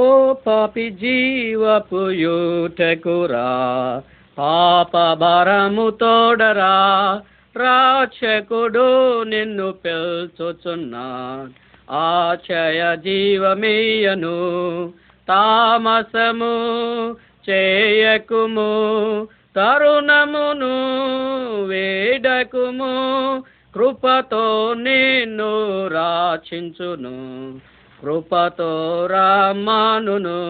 ఓ పాపి జీవపు యూటకురా పాప భారము తోడరా. రాక్షకుడు నిన్ను పిల్చుచున్నా ఆచయ జీవమీయను. తామసము చేయకుము. తరుణమును వేడకుము. కృపతో నిన్ను రాచించును. కృపతో రామానును.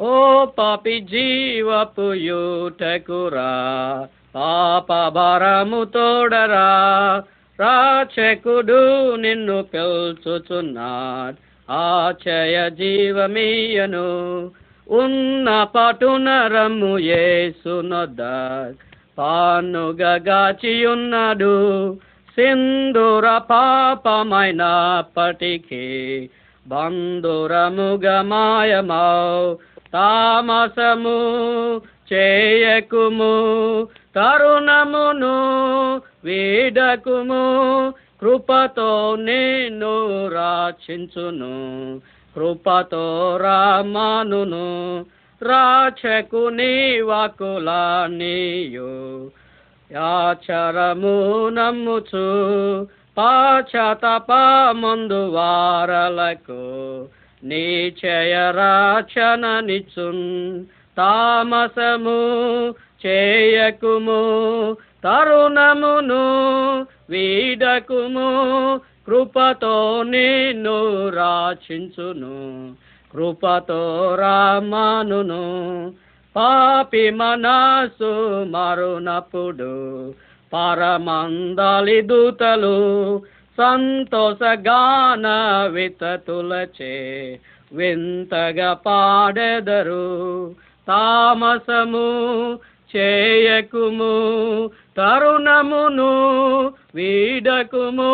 ఓ పాపి జీవపు యూటకురా పాప భారము తోడరా. రాచకుడు నిన్ను పిల్చుచున్నాడు ఆచయ జీవమీయను. ఉన్న పటున రమ్ము యేసునొద్ద పానుగా గాచియున్నాడు. సింధుర పాపమైనప్పటికీ బంధురముగ తామసము చేయకుము తరుణమును వీడకుము కృపతో నేను రాచించును కృపతో రామానును రాచకుని వాకులా నీయు యాచరము నమ్ముచు పాచతప వారలకు నీచయ రాచన నిచున్ తామసము చేయకుము తరుణమును వీడకుము కృపతో నిన్ను రాచించును కృపతో రామానును పాపి మనసు మరునప్పుడు పరమందలి దూతలు సంతోషగాన వితతులచే వింతగా పాడెదరు. తామసము చేయకుము తరుణమును వీడకుము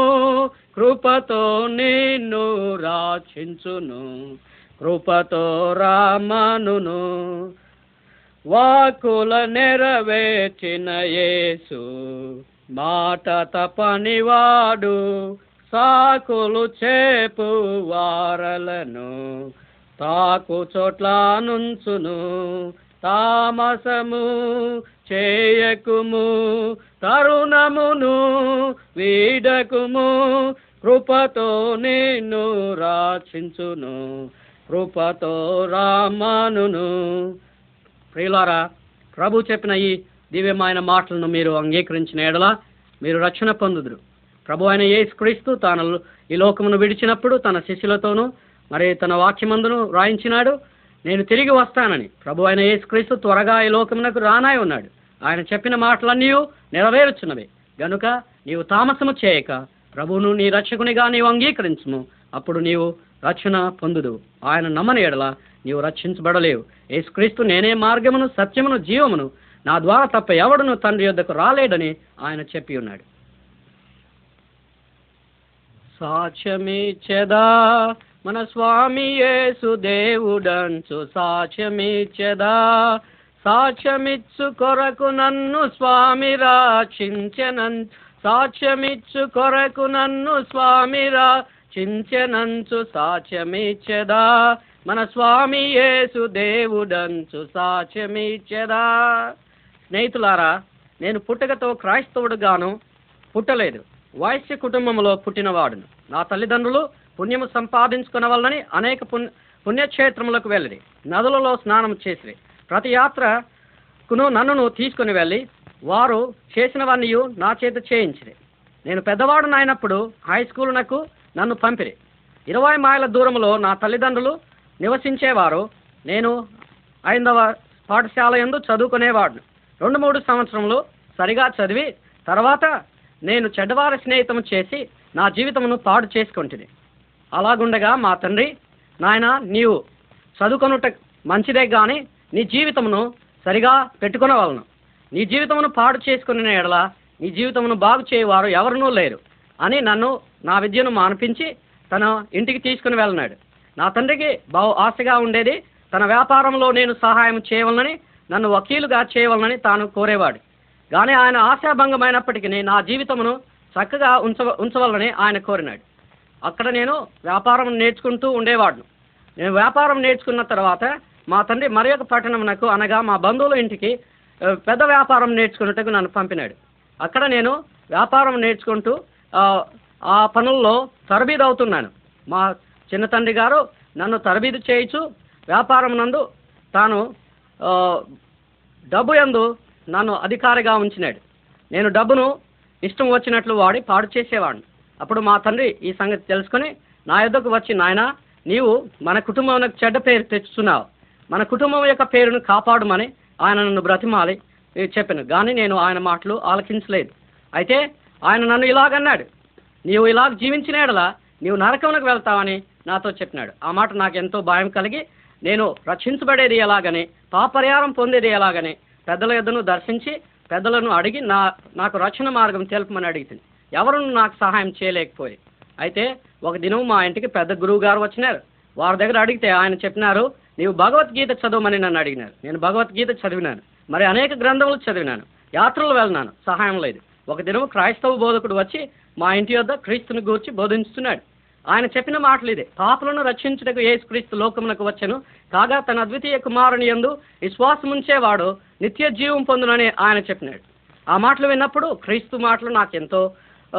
కృపతో నిన్ను రాచించును కృపతో రామనును వాకుల నెరవేర్చిన యేసు మాట తపనివాడు సాకులు చేపు వారలను తాకు చోట్ల నుంచును తామసము చేయకుము తరుణమును వీడకుము కృపతో నిన్ను రాచించును కృపతో రామానును ప్రియులారా ప్రభు చెప్పిన ఈ దివ్యమైన మాటలను మీరు అంగీకరించిన ఎడల మీరు రక్షణ పొందుదురు. ప్రభు అయిన యేసుక్రీస్తు తాను ఈ లోకమును విడిచినప్పుడు తన శిష్యులతోనూ మరి తన వాక్యమందును రాయించినాడు. నేను తిరిగి వస్తానని ప్రభు అయిన యేసుక్రీస్తు త్వరగా ఈ లోకమునకు రానాయి ఉన్నాడు. ఆయన చెప్పిన మాటలన్నీ నెరవేరుచున్నవి. గనుక నీవు తామసము చేయక ప్రభువును నీ రక్షకునిగా నీవు అంగీకరించుము. అప్పుడు నీవు రక్షణ పొందుదు ఆయన నమ్మని ఎడల నీవు రక్షించబడలేవు. యేసుక్రీస్తు నేనే మార్గమును సత్యమును జీవమును. నా ద్వారా తప్ప ఎవడును తండ్రి యొద్దకు రాలేడని ఆయన చెప్పి ఉన్నాడు. సాక్ష్యమిచ్చెదా మన స్వామి యేసు దేవుడంచు సాక్ష్యమిచ్చెదా? సాక్ష్యమిచ్చు కొరకు నన్ను స్వామి రాచించెనన్ సాక్ష్యమిచ్చు కొరకు నన్ను స్వామి రాచించెనంచు సాక్ష్యమిచ్చదా? మన స్వామి యేసు దేవుడంచు సాక్ష్యమిచ్చదా? స్నేహితులారా నేను పుట్టకతో క్రైస్తవుడుగాను పుట్టలేదు. వైశ్య కుటుంబంలో పుట్టినవాడును. నా తల్లిదండ్రులు పుణ్యము సంపాదించుకున్న వల్లని అనేక పుణ్య పుణ్యక్షేత్రములకు వెళ్ళిరి. నదులలో స్నానం చేసిరి. ప్రతి యాత్రకును నన్నును తీసుకుని వెళ్ళి వారు చేసినవన్నీ నా చేత చేయించిరి. నేను పెద్దవాడు అయినప్పుడు హై స్కూల్ నాకు నన్ను పంపిరి. ఇరవై మైళ్ళ దూరంలో నా తల్లిదండ్రులు నివసించేవారు. నేను ఐదవ పాఠశాల ఎందు చదువుకునేవాడు రెండు మూడు సంవత్సరములు సరిగా చదివి తర్వాత నేను చెడ్డవారి స్నేహితం చేసి నా జీవితమును పాడు చేసుకుంటుంది అలాగుండగా మా తండ్రి నాయన నీవు చదువుకొనుట మంచిదే కానీ నీ జీవితమును సరిగా పెట్టుకునవలను. నీ జీవితమును పాడు చేసుకునే ఎడల నీ జీవితమును బాగు చేయవారు ఎవరునూ లేరు అని నన్ను నా విద్యను మానిపించి తన ఇంటికి తీసుకుని వెళ్ళినాడు. నా తండ్రికి బహు ఆశగా ఉండేది. తన వ్యాపారంలో నేను సహాయం చేయవలనని నన్ను వకీలుగా చేయవలనని తాను కోరేవాడు. కానీ ఆయన ఆశాభంగమైనప్పటికీ నా జీవితమును చక్కగా ఉంచ ఉంచవలని ఆయన కోరినాడు. అక్కడ నేను వ్యాపారం నేర్చుకుంటూ ఉండేవాడును. నేను వ్యాపారం నేర్చుకున్న తర్వాత మా తండ్రి మరి ఒక పట్టణమునకు అనగా మా బంధువుల ఇంటికి పెద్ద వ్యాపారం నేర్చుకున్నట్టుకు నన్ను పంపినాడు. అక్కడ నేను వ్యాపారం నేర్చుకుంటూ ఆ, పనుల్లో తరబీదవుతున్నాను. మా చిన్న తండ్రి గారు నన్ను తరబీదు చేయించు. వ్యాపారం నందు తాను డబ్బు యందు నన్ను అధికారిగా ఉంచినాడు. నేను డబ్బును ఇష్టం వచ్చినట్లు వాడి పాడు చేసేవాడిని అప్పుడు మా తండ్రి ఈ సంగతి తెలుసుకొని నా యొద్దకు వచ్చి నాయన నీవు మన కుటుంబం చెడ్డ పేరు తెచ్చుతున్నావు మన కుటుంబం యొక్క పేరును కాపాడమని ఆయన నన్ను బ్రతిమాలి చెప్పాను. కానీ నేను ఆయన మాటలు ఆలకించలేదు. అయితే ఆయన నన్ను ఇలాగన్నాడు. నీవు ఇలాగ జీవించినాడలా నీవు నరకమునకు వెళ్తావని నాతో చెప్పినాడు. ఆ మాట నాకు ఎంతో భయం కలిగి నేను రక్షించబడేది ఎలాగని పాపరిహారం పొందేది ఎలాగని పెద్దల యొద్దను దర్శించి పెద్దలను అడిగి నా నాకు రక్షణ మార్గం తెలుపమని అడిగింది ఎవరు నాకు సహాయం చేయలేకపోయి. అయితే ఒక దినం మా ఇంటికి పెద్ద గురువు గారు వచ్చినారు. వారి దగ్గర అడిగితే ఆయన చెప్పినారు నీవు భగవద్గీత చదవమని నన్ను అడిగినారు. నేను భగవద్గీత చదివినాను. మరి అనేక గ్రంథములు చదివినాను. యాత్రలు వెళ్ళినాను సహాయం లేదు. ఒక దినం క్రైస్తవ బోధకుడు వచ్చి మా ఇంటి వద్ద క్రీస్తుని గూర్చి బోధించుతున్నాడు. ఆయన చెప్పిన మాటలు ఇదే. పాపలను రక్షించుటకు యేసుక్రీస్తు లోకమునకు వచ్చను. కాగా తన అద్వితీయ కుమారుని యందు విశ్వాసముంచేవాడు నిత్య జీవం పొందునని ఆయన చెప్పినాడు. ఆ మాటలు విన్నప్పుడు క్రీస్తు మాటలు నాకు ఎంతో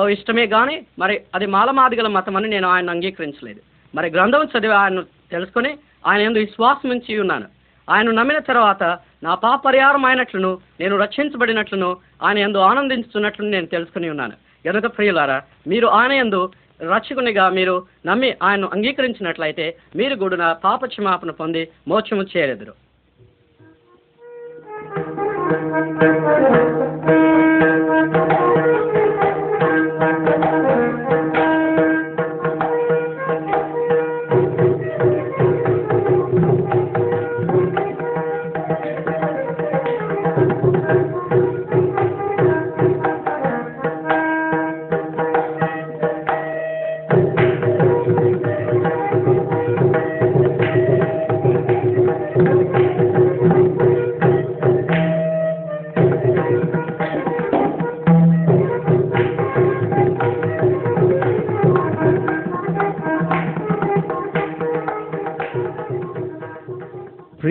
ఇష్టమే కానీ మరి అది మాలమాదిగల మతం అని నేను ఆయన అంగీకరించలేదు. మరి గ్రంథం చదివి ఆయన తెలుసుకొని ఆయన ఎందు విశ్వాసం ఉంచి ఉన్నాను. ఆయన నమ్మిన తర్వాత నా పాప పరిహారం అయినట్లును నేను రక్షించబడినట్లును ఆయన ఎందు ఆనందించుతున్నట్లు నేను తెలుసుకుని ఉన్నాను. గనుక ప్రియులారా మీరు ఆయన ఎందు రక్షకునిగా మీరు నమ్మి ఆయన్ను అంగీకరించినట్లయితే మీరు కూడా పాప క్షమాపణ పొంది మోక్షము చేరెదురు.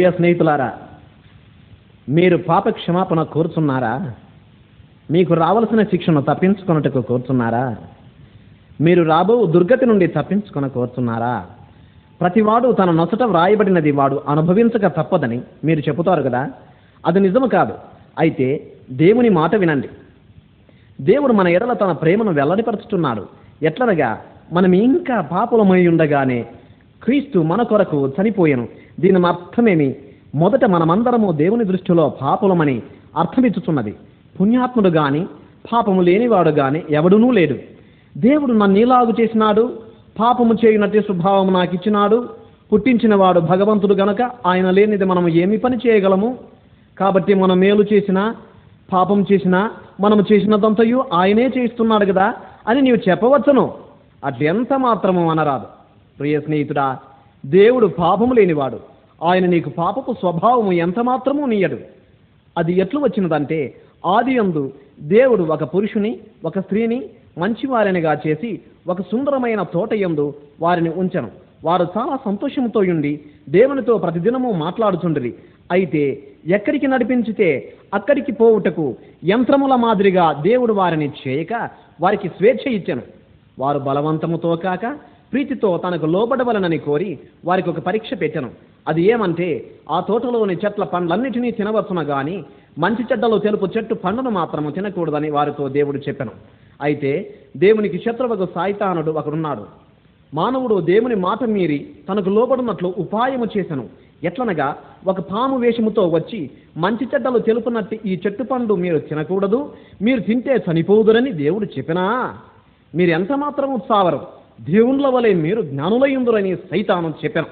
ప్రియ స్నేహితులారా మీరు పాప క్షమాపణ కోరుచున్నారా? మీకు రావలసిన శిక్షను తప్పించుకున్నట్టుకు కోరుచున్నారా? మీరు రాబో దుర్గతి నుండి తప్పించుకొన కోరుచున్నారా? ప్రతివాడు తన నొసట వ్రాయబడినది వాడు అనుభవించక తప్పదని మీరు చెబుతారు కదా? అది నిజము కాదు. అయితే దేవుని మాట వినండి. దేవుడు మన ఎడల తన ప్రేమను వెల్లడిపరుచుతున్నాడు ఎట్లనగా మనం ఇంకా పాపులమై ఉండగానే క్రీస్తు మన కొరకు చనిపోయెను. దీని అర్థమేమి మొదట మనమందరము దేవుని దృష్టిలో పాపులమని అర్థమిచ్చుచున్నది. పుణ్యాత్ముడు గాని పాపము లేనివాడు గాని ఎవడునూ లేడు. దేవుడు నన్ను ఇలాగు చేసినాడు పాపము చేయునట్టి స్వభావము నాకు ఇచ్చినాడు పుట్టించినవాడు భగవంతుడు గనక ఆయన లేనిది మనం ఏమి పని చేయగలము? కాబట్టి మనం మేలు చేసినా పాపం చేసినా మనము చేసినదంతయు ఆయనే చేస్తున్నాడు కదా అని నీవు చెప్పవచ్చును. అట్లెంత మాత్రము అనరాదు. ప్రియ స్నేహితుడా దేవుడు పాపము లేనివాడు. ఆయన నీకు పాపపు స్వభావము ఎంత మాత్రము నీయడు. అది ఎట్లు వచ్చినదంటే ఆదియందు దేవుడు ఒక పురుషుని ఒక స్త్రీని మంచివారినిగా చేసి ఒక సుందరమైన తోట యందు వారిని ఉంచను. వారు చాలా సంతోషంతో ఉండి దేవునితో ప్రతిదినము మాట్లాడుచుండ్రి. అయితే ఎక్కడికి నడిపించితే అక్కడికి పోవుటకు యంత్రముల మాదిరిగా దేవుడు వారిని చేయక వారికి స్వేచ్ఛ ఇచ్చెను. వారు బలవంతముతో కాక ప్రీతితో తనకు లోబడవలనని కోరి వారికి ఒక పరీక్ష పెట్టెను. అది ఏమంటే ఆ తోటలోని చెట్ల పండ్లన్నిటినీ తినవచ్చున గాని మంచి చెడ్డలో తెలుపు చెట్టు పండును మాత్రము తినకూడదని వారితో దేవుడు చెప్పాను. అయితే దేవునికి శత్రువుకు సాయితానుడు ఒకడున్నాడు. మానవుడు దేవుని మాట మీరి తనకు లోబడినట్లు ఉపాయము చేశాను ఎట్లనగా ఒక పాము వేషముతో వచ్చి మంచి చెడ్డలు తెలుపునట్టు ఈ చెట్టు పండు మీరు తినకూడదు మీరు తింటే చనిపోదురని దేవుడు చెప్పినా? మీరు ఎంత మాత్రం ఉత్సావరు దేవుళ్ళ వలె మీరు జ్ఞానులయ్యుందురని సైతానం చెప్పాను.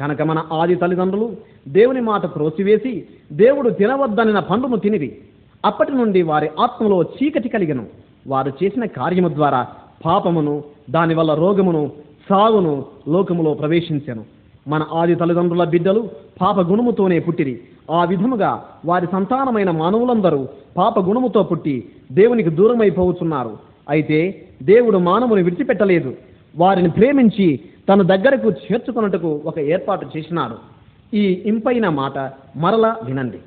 కనుక మన ఆది తల్లిదండ్రులు దేవుని మాట త్రోసివేసి దేవుడు తినవద్దనిన పండును తినిరి. అప్పటి నుండి వారి ఆత్మలో చీకటి కలిగను. వారు చేసిన కార్యము ద్వారా పాపమును దానివల్ల రోగమును సాగును లోకములో ప్రవేశించెను. మన ఆది తల్లిదండ్రుల బిడ్డలు పాప గుణముతోనే పుట్టిరి. ఆ విధముగా వారి సంతానమైన మానవులందరూ పాప గుణముతో పుట్టి దేవునికి దూరమైపోతున్నారు అయితే దేవుడు మానవుని విడిచిపెట్టలేదు. వారిని ప్రేమించి తన దగ్గరకు చేర్చుకొనుటకు ఒక ఏర్పాటు చేసినాడు ఈ ఇంపైన మాట మరలా వినండి.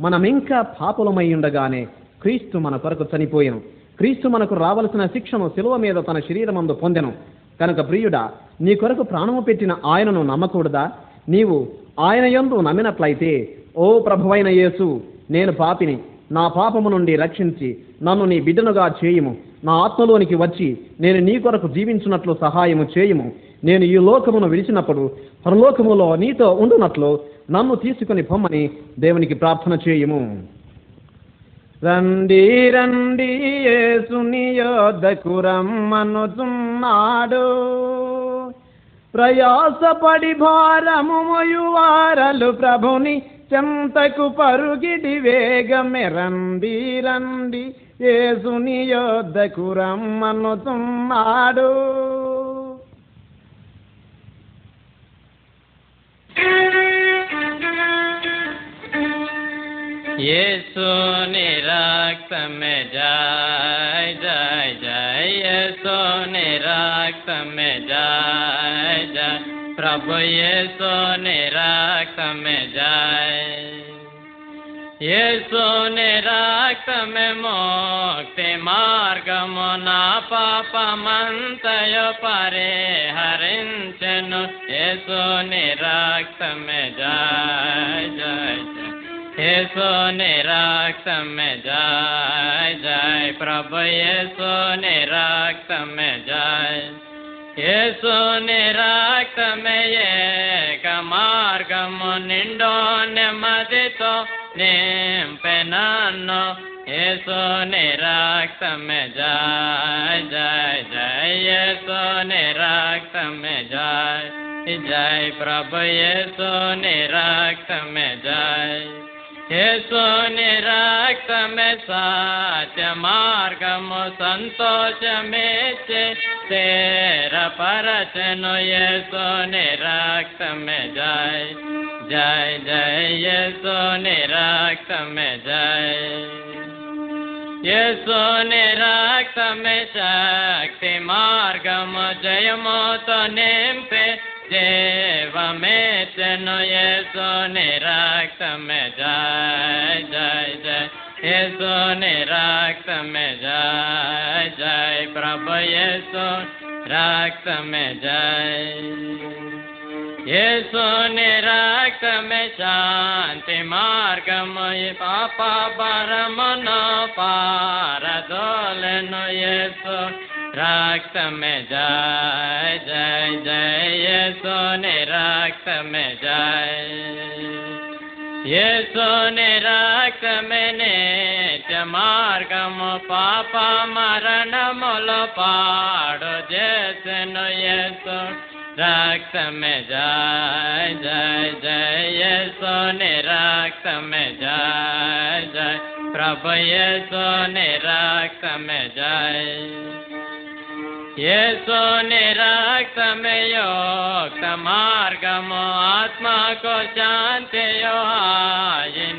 మనం ఇంకా పాపులమై ఉండగానే క్రీస్తు మన కొరకు చనిపోయాను. క్రీస్తు మనకు రావలసిన శిక్షను శిలువ మీద తన శరీరమందు పొందెను. కనుక ప్రియుడా నీ కొరకు ప్రాణము పెట్టిన ఆయనను నమ్మకూడదా? నీవు ఆయన యందు నమ్మినట్లయితే ఓ ప్రభువైన యేసు నేను పాపిని నా పాపము నుండి రక్షించి నన్ను నీ బిడ్డనుగా చేయుము. నా ఆత్మలోనికి వచ్చి నేను నీ కొరకు జీవించున్నట్లు సహాయము చేయుము. నేను ఈ లోకమును విడిచినప్పుడు పరలోకములో నీతో ఉండునట్లు నన్ను తీసుకుని పొమ్మని దేవునికి ప్రార్థన చేయము. రండి రండి యేసుని రమ్మనుచున్నాడు. ప్రయాసపడి భారము మోయువారలు ప్రభుని చెంతకు పరుగిడి వేగమె రండి. రండి ఏసుని యొద్దకు రమ్మనుతున్నాడు యేసుని రక్తమే జయ జయ జయ. యేసుని రక్తమే జయ జయ. प्रभु ये सोने राख में जाए। ये सोने राख में मोक्ते मार्ग मोना पाप मंतय परे हरिंचनु। ये सोने राख में जाए जाए हे सोने राख में जाए जाए। प्रभु ये सोने राख में जाए। ಯೇಸು ನಿರಾಕ್ತಮಯೇ ಕಮಾರ್ಗಮು ನಿಂಡೋ ನೆಮ್ಮದಿತೋ ನಿಂಪೆ ನಾನು ಯೇಸು ನಿರಾಕ್ತಮೆ ಜಾಯ್ ಜಾಯ್ ಜಾಯ್ ಯೇಸು ನಿರಾಕ್ತಮೆ ಜಾಯ್ जय प्रभु ये सो निराक्त में जय सोने रक्त में साच मार्गम संतोष में से तेरा परचन ये सोने रक्त में जाय। जय जय, ये सोने रक्त में जाय। ये सोने रक्त में शक्ति मार्गम जय तो नेम पे। జయ యేసు నిరక్త మే శక్తి మార్గము జయముతో నింపే దేవమేతను యేసు నిరక్త మే జయ జయ జయ యేసు నిరక్త మే జయ జయ ప్రభు యేసు రక్త మే జయ యేసు నిరక్త మే శాంతి మార్గము పాప పరమును పారదోలను యేసు रक्त में जाय जय जय ये सोने रक्त में जाय ये सोने रक्त में नित्य मार्गम पापा मरण मोल पाड़ो। जैसे नो ये सो रक्त में जाय जय जय ये सोने रक्त में जाय जय। प्रभु ये सोने रक्त में जाय येसो निरक्त में योक्त मार्गमो आत्मा को शांति यो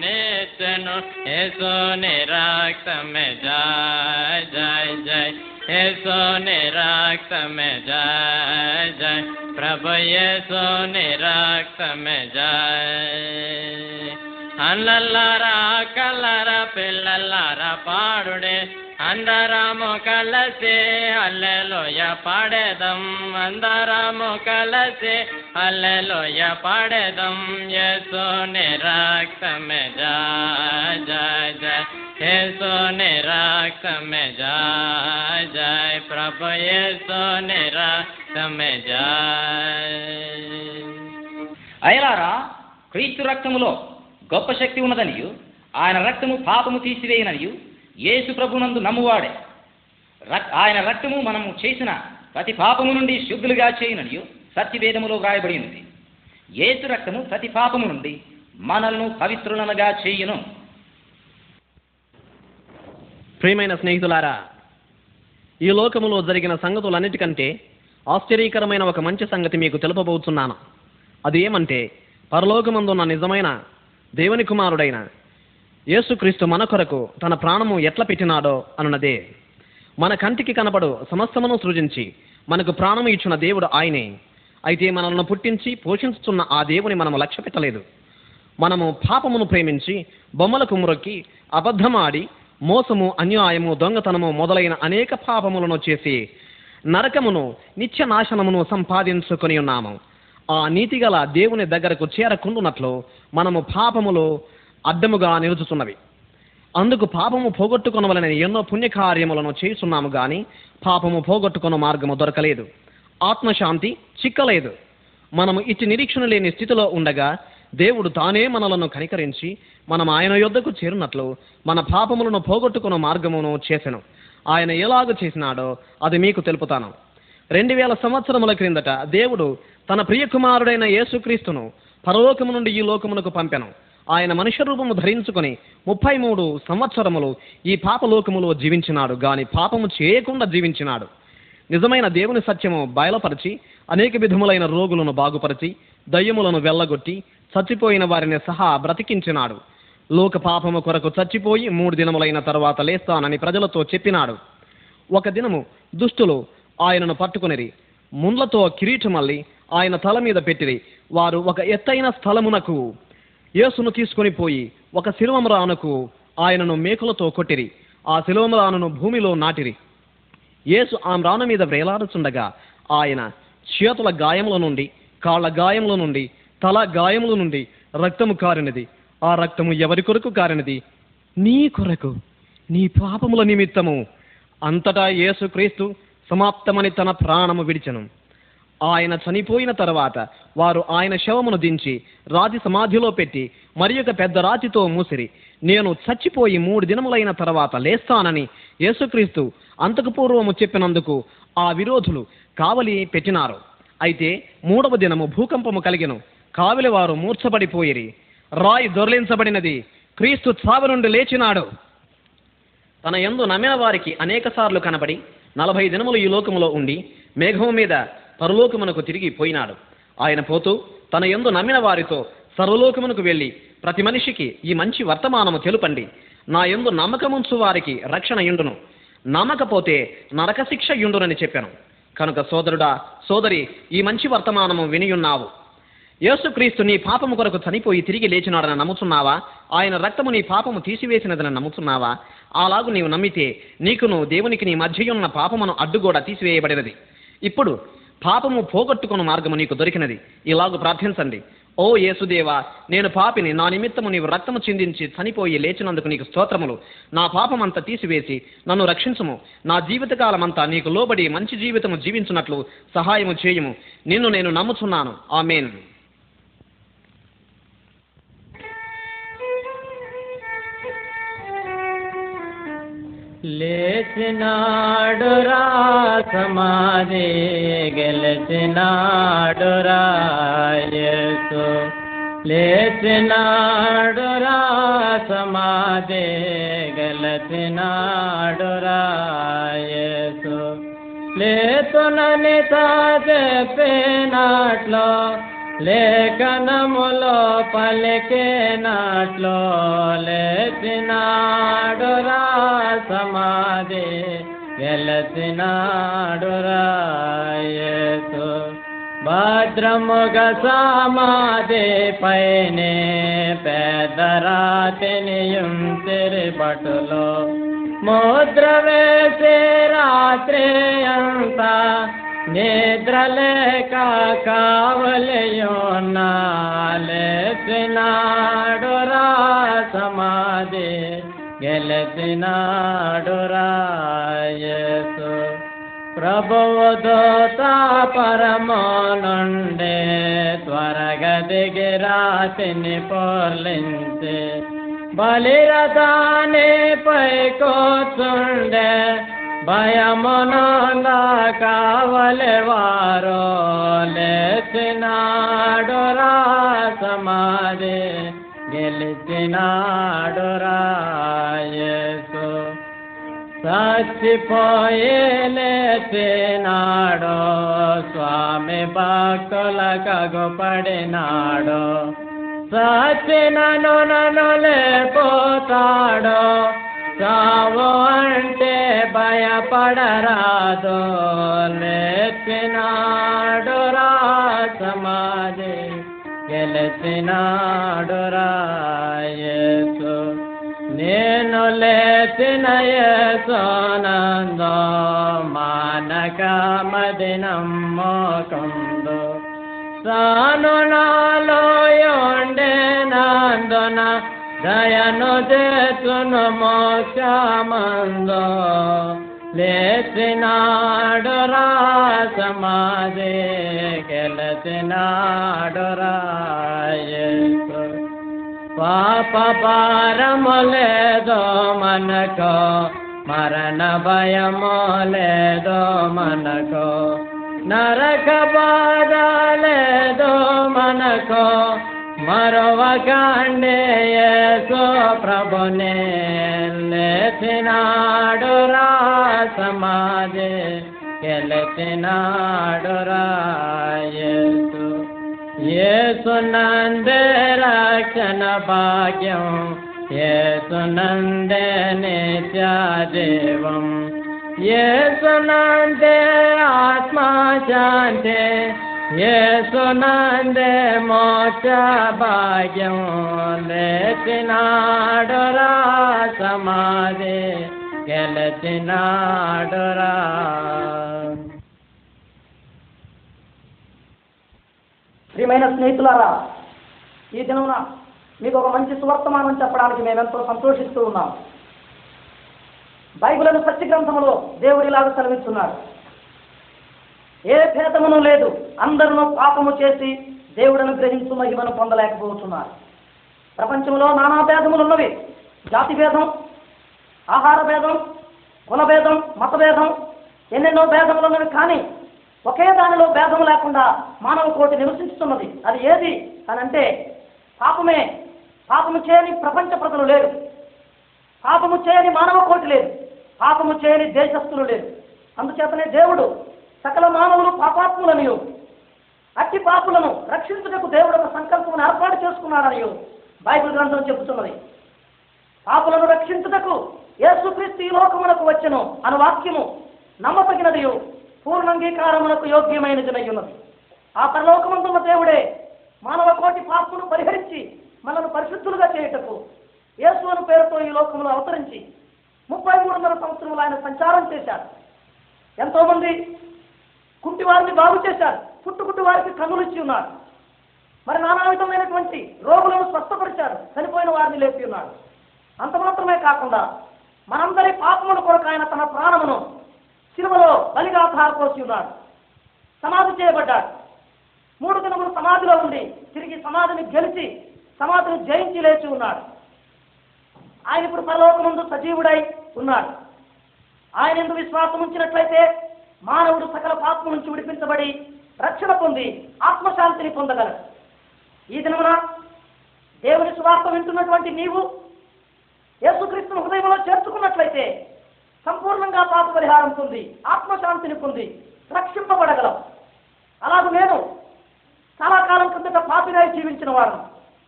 नित्यनु येसो निरक्त में जय जय जय येसो निरक्त में जय जय प्रभु येसो అందరము కలసే అల్లెలోయ పాడేదం. అందరము కలసే అల్లెలోయ పాడేదం. యసోని రాక్తమే జా జయ జయ యసోని రాక్తమే జయ ప్రభు యసోని రాక్తమే జయ అయలారా క్రీస్తు రక్తములో గొప్ప శక్తి ఉన్నదనియు ఆయన రక్తము పాపము తీసివేయనయు యేసు ప్రభునందు నమ్మువాడే. రక్ ఆయన రక్తము మనము చేసిన ప్రతి పాపము నుండి శుద్ధులుగా చేయుననియు సత్యవేదములో వ్రాయబడి ఉంది యేసు రక్తము ప్రతి పాపము నుండి మనల్ని పవిత్రులనుగా చేయును. ప్రియమైన స్నేహితులారా ఈ లోకములో జరిగిన సంగతులన్నిటికంటే ఆశ్చర్యకరమైన ఒక మంచి సంగతి మీకు తెలుపబోతున్నాను. అది ఏమంటే పరలోకమందున్న నిజమైన దేవుని కుమారుడైన యేసుక్రీస్తు మన కొరకు తన ప్రాణము ఎట్లా పెట్టినాడో అన్నదే మన కంటికి కనపడు సమస్తమును సృజించి మనకు ప్రాణము ఇచ్చిన దేవుడు ఆయనే. అయితే మనల్ని పుట్టించి పోషించుతున్న ఆ దేవుని మనము లక్ష్య పెట్టలేదు. మనము పాపమును ప్రేమించి బొమ్మలకు మురొక్కి అబద్ధమాడి మోసము అన్యాయము దొంగతనము మొదలైన అనేక పాపములను చేసి నరకమును నిత్య నాశనమును సంపాదించుకొని ఉన్నాము. ఆ నీతిగల దేవుని దగ్గరకు చేరకుండునట్లు మనము పాపములో అడ్డముగా నిలుచుతున్నవి. అందుకు పాపము పోగొట్టుకొనవలనని ఎన్నో పుణ్యకార్యములను చేస్తున్నాము గాని పాపము పోగొట్టుకున్న మార్గము దొరకలేదు. ఆత్మశాంతి చిక్కలేదు. మనము ఇట్టి నిరీక్షణ లేని స్థితిలో ఉండగా దేవుడు తానే మనలను కనికరించి మనం ఆయన యొద్దకు చేరినట్లు మన పాపములను పోగొట్టుకున్న మార్గమును చేసెను. ఆయన ఎలాగ చేసినాడో అది మీకు తెలుపుతాను. రెండు వేల సంవత్సరముల క్రిందట దేవుడు తన ప్రియకుమారుడైన యేసుక్రీస్తును పరలోకము నుండి ఈ లోకమునకు పంపెను. ఆయన మనుష్య రూపము ధరించుకొని ముప్పై మూడు సంవత్సరములు ఈ పాపలోకములో జీవించినాడు గాని పాపము చేయకుండా జీవించినాడు. నిజమైన దేవుని సత్యము బయలుపరిచి అనేక విధములైన రోగులను బాగుపరిచి దయ్యములను వెళ్ళగొట్టి చచ్చిపోయిన వారిని సహా బ్రతికించినాడు. లోక పాపము కొరకు చచ్చిపోయి మూడు దినములైన తర్వాత లేస్తానని ప్రజలతో చెప్పినాడు. ఒక దినము దుష్టులు ఆయనను పట్టుకునిరి ముండ్లతో కిరీటమల్లి ఆయన తల మీద పెట్టిరి. వారు ఒక ఎత్తైన స్థలమునకు యేసును తీసుకొని పోయి ఒక శిలువమరానుకు ఆయనను మేకులతో కొట్టిరి. ఆ శిలువమరానును భూమిలో నాటిరి. యేసు ఆ రాను మీద వేలాడుచుండగా ఆయన చేతుల గాయముల నుండి కాళ్ళ గాయముల నుండి తల గాయముల నుండి రక్తము కారినది. ఆ రక్తము ఎవరి కొరకు కారినది? నీ కొరకు. నీ పాపముల నిమిత్తము అంతటా యేసు క్రీస్తు సమాప్తమని తన ప్రాణము విడిచను. ఆయన చనిపోయిన తర్వాత వారు ఆయన శవమును దించి రాతి సమాధిలో పెట్టి మరి ఒక పెద్ద రాతితో మూసిరి. నేను చచ్చిపోయి మూడు దినములైన తర్వాత లేస్తానని యేసుక్రీస్తు అంతకు పూర్వము చెప్పినందుకు ఆ విరోధులు కావలి పెట్టినారు. అయితే మూడవ దినము భూకంపము కలిగిను. కావలి వారు మూర్ఛపడిపోయిరి. రాయి దొర్లించబడినది. క్రీస్తు చావు నుండి లేచినాడు. తన యందు నమ్మిన వారికి అనేకసార్లు కనబడి నలభై దినములు ఈ లోకములో ఉండి మేఘము మీద పరలోకమునకు తిరిగి పోయినాడు. ఆయన పోతూ తన యందు నమ్మిన వారితో సర్వలోకమునకు వెళ్ళి ప్రతి మనిషికి ఈ మంచి వర్తమానము తెలుపండి. నా యందు నమ్మకముంచు వారికి రక్షణ యుండును. నమ్మకపోతే నరక ఇండునని చెప్పాను. కనుక సోదరుడా సోదరి ఈ మంచి వర్తమానము వినియున్నావు. యేసుక్రీస్తు నీ పాపము కొరకు చనిపోయి తిరిగి లేచినాడని నమ్ముతున్నావా ఆయన రక్తము నీ పాపము తీసివేసినదని నమ్ముతున్నావా అలాగు నీవు నమ్మితే నీకును దేవునికి నీ మధ్యయున్న పాపమును అడ్డుగోడ తీసివేయబడినది. ఇప్పుడు పాపము పోగొట్టుకున్న మార్గము నీకు దొరికినది. ఇలాగ ప్రార్థించండి. ఓ యేసుదేవా నేను పాపిని నా నిమిత్తము నీవు రక్తము చిందించి చనిపోయి లేచినందుకు నీకు స్తోత్రములు. నా పాపమంతా తీసివేసి నన్ను రక్షించుము. నా జీవితకాలమంతా నీకు లోబడి మంచి జీవితము జీవించున్నట్లు సహాయము చేయుము. నిన్ను నేను నమ్ముచున్నాను. ఆమెన్. लेचनाडोरासमा गलनाडो लेनाडो रासमाध गलनाडोरायसो ले सुनो नि లేఖనములో పలికినట్లో లేచినాడు రా సమాధి గెలచినాడు యేసు. భద్రముగ సమాధి పైనే పెద్దరాతినియుం తిరుపటులో ముద్ర వేసే రాత్రి అంతా नेद्रले का कावल यो नाले सिनाडोरा समाधि गेल सिनाडोरा येसु प्रबोधता परमानन्दे त्वरगदिगे रातिनि पोर्लिन्ते बलिरदाने पैको चुण्डे భయమునంద కావలి వారో లేచినాడు రా సమాధి గెలిచినాడు రాయేసు చచ్చిపోయి లేచినాడు స్వామి భక్తుల కగుపడినాడు సచినను నన్ను లేపోతాడు చావు అంటే భయపడరాదు లేచినాడు రా సమాధి గెలిచినాడు రా యేసు. నేను లేచిన యేసోనందో మానక మదినం మోకందు సాను నాలో నందున దయను చేతును మోక్షమందో లేచినాడు రా సమాధి గెలచినాడు రా యేసు పాప భారము లేదో మనకో మరణ భయము లేదో మనకో నరక బాధ లేదో మనకో మరొవకండే యేసు ప్రభునే లేచినాడు రా సమాధి గెలిచినాడు రా యేసు ఏసునందే రక్షణ భాగ్యం ఏసునందే నిత్యజీవం ఏసునందే ఆత్మశాంతి ఏసునందే మోక్ష భాగ్యం లేచినాడు రా సమాధి గెలిచినాడు ప్రియమైన స్నేహితులారా ఈ దినమున మీకు ఒక మంచి సువర్తమానం చెప్పడానికి మేమెంతో సంతోషిస్తూ ఉన్నాం. బైబిలను సత్య గ్రంథములో దేవుడిలాగా ఇలాగ సెలవిస్తున్నాడు ఏ భేదమును లేదు. అందరూ పాపము చేసి దేవుడను గ్రహించు మహిమను పొందలేకపోతున్నారు. ప్రపంచంలో నానా భేదములు ఉన్నవి. జాతి భేదం ఆహార భేదం కులభేదం భేదం మత భేదం ఎన్నెన్నో భేదములు ఉన్నవి కానీ ఒకే దానిలో భేదం లేకుండా మానవ కోటి నివసిస్తున్నది. అది ఏది అని అంటే పాపమే. పాపము చేయని ప్రపంచ ప్రజలు లేరు. పాపము చేయని మానవ కోటి లేదు. పాపము చేయని దేశస్థులు లేరు. అందుచేతనే దేవుడు సకల మానవులు పాపాత్ములనియు. అట్టి పాపులను రక్షించుటకు దేవుడు ఒక సంకల్పం ఏర్పాటు చేసుకున్నాడనియు. బైబిల్ గ్రంథం చెబుతున్నది. పాపులను రక్షించుటకు యేసుక్రీస్తు ఈ లోకమునకు వచ్చెను అను వాక్యము నమ్మతగినదియు. పూర్ణంగీకారమునకు యోగ్యమైనదినై ఉన్నది ఆ పరలోకమందున్న దేవుడే మానవ కోటి పాపును పరిహరించి మనను పరిశుద్ధులుగా చేయుటకు యేసు అను పేరుతో ఈ లోకంలో అవతరించి ముప్పై మూడున్నర సంవత్సరములు ఆయన సంచారం చేశారు ఎంతోమంది కుంటి వారిని బాగు చేశారు. పుట్టుకుంటి వారికి కన్నులు ఇచ్చి ఉన్నారు. మరి నానా విధమైనటువంటి రోగులను స్వస్థపరిచారు. చనిపోయిన వారిని లేపి ఉన్నాడు అంత మాత్రమే కాకుండా మనందరి పాపముల కొరకు ఆయన తన ప్రాణమును శిలువలో బలిగా ధారపోసి ఉన్నాడు సమాధి చేయబడ్డాడు. మూడు దినములు సమాధిలో ఉండి తిరిగి సమాధిని గెలిచి సమాధిని జయించి లేచి ఉన్నాడు ఆయన ఇప్పుడు పరలోకముందు సజీవుడై ఉన్నాడు ఆయన ఎందుకు విశ్వాసం ఉంచినట్లయితే మానవుడు సకల పాపం నుంచి విడిపించబడి రక్షణ పొంది ఆత్మశాంతిని పొందగలడు. ఈ దినమున దేవుని సువార్త వింటున్నటువంటి నీవు యేసుక్రీస్తును హృదయంలో చేర్చుకున్నట్లయితే సంపూర్ణంగా పాప పరిహారం పొంది ఆత్మశాంతిని పొంది రక్షింపబడగలం అలాగే నేను చాలా కాలం కిందట పాపిరాయి జీవించిన వారు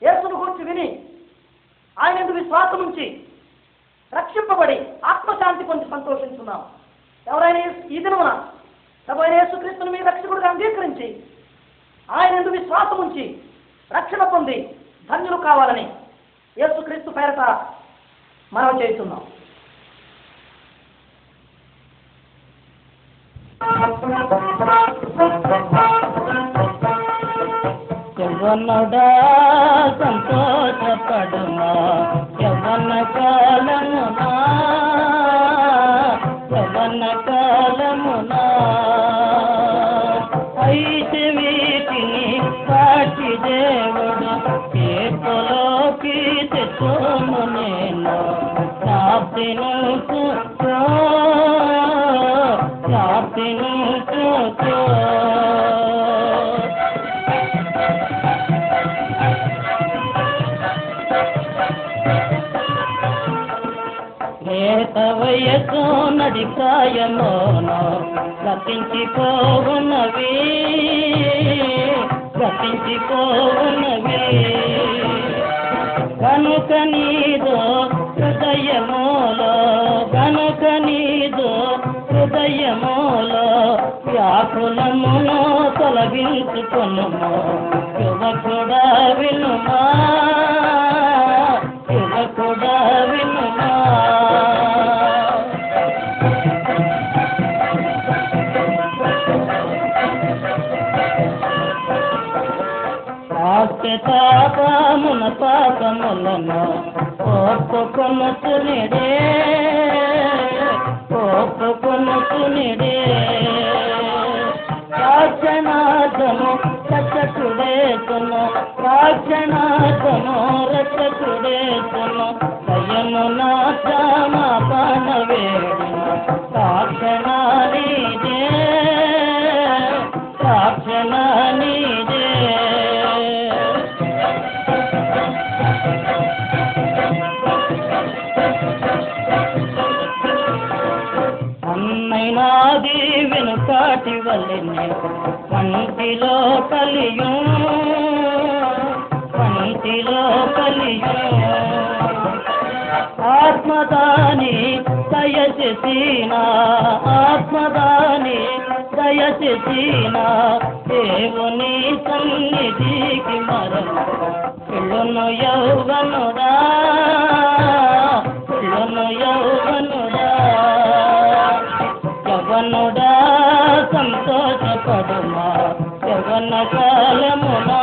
యేసును గురించి విని ఆయన విశ్వాసం నుంచి రక్షింపబడి ఆత్మశాంతి పొంది సంతోషించున్నాం ఎవరైనా ఈ- దినమున ప్రభు యేసుక్రీస్తుని మీ రక్షకుడిగా అంగీకరించి ఆయన విశ్వాసం ఉంచి రక్షణ పొంది ధన్యులు కావాలని యేసుక్రీస్తు పేరట మనం చేస్తున్నాం. యవ్వనుడా సంతోషపడుమా? యవ్వన కాలమునా యవ్వన కాలమున అయితే వీటిని కాటి దేవుడు చేతులోకి తెచ్చును నేను. ప్రాప్తిను చూచో ప్రాప్తిను చూచో లేత వయసు నడికాయలోనో గతించిపోవున్నవి గతించిపోవున్నవి కనుక నీదో హృదయమోలో కనుక నీదో హృదయమోలో వ్యాకులమును తొలగించుకొనుము. యువకుడా వినుమా? పాపమున పాపములను ఒప్పుకొనుచునిడే ఒప్పుకొనుచునిడే రాక్షణాదము రక్షకుడేతును రాక్షణాదము రక్షకుడేతును అయ్యను నా క్షమాపణ వేడును పంటిలో కలియు పంటిలో కలియు. ఆత్మదాని దయచేసిన ఆత్మదాని దయచేసిన దేవుని సన్నిధికి మరణ పిల్లను యౌవనుడా పిల్లను యౌవనుడా యవన కాలమునా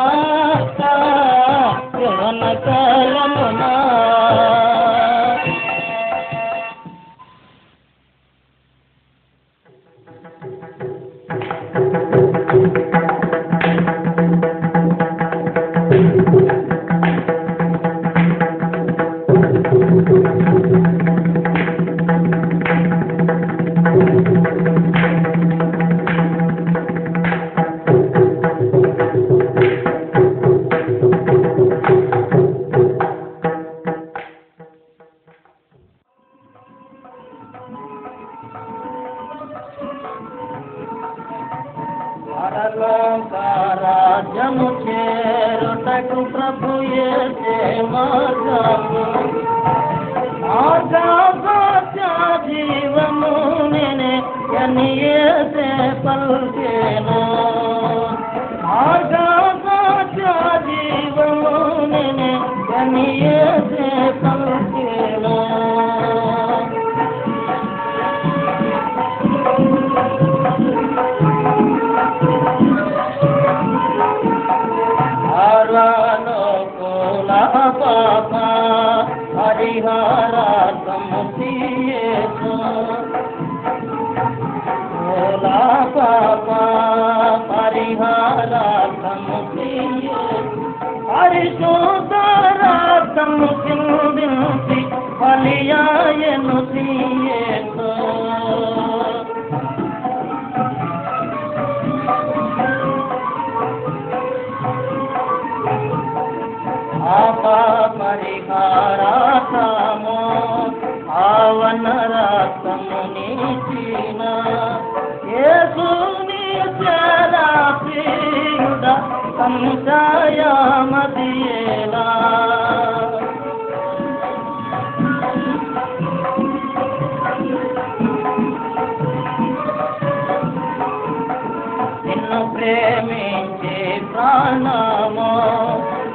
ప్రాణము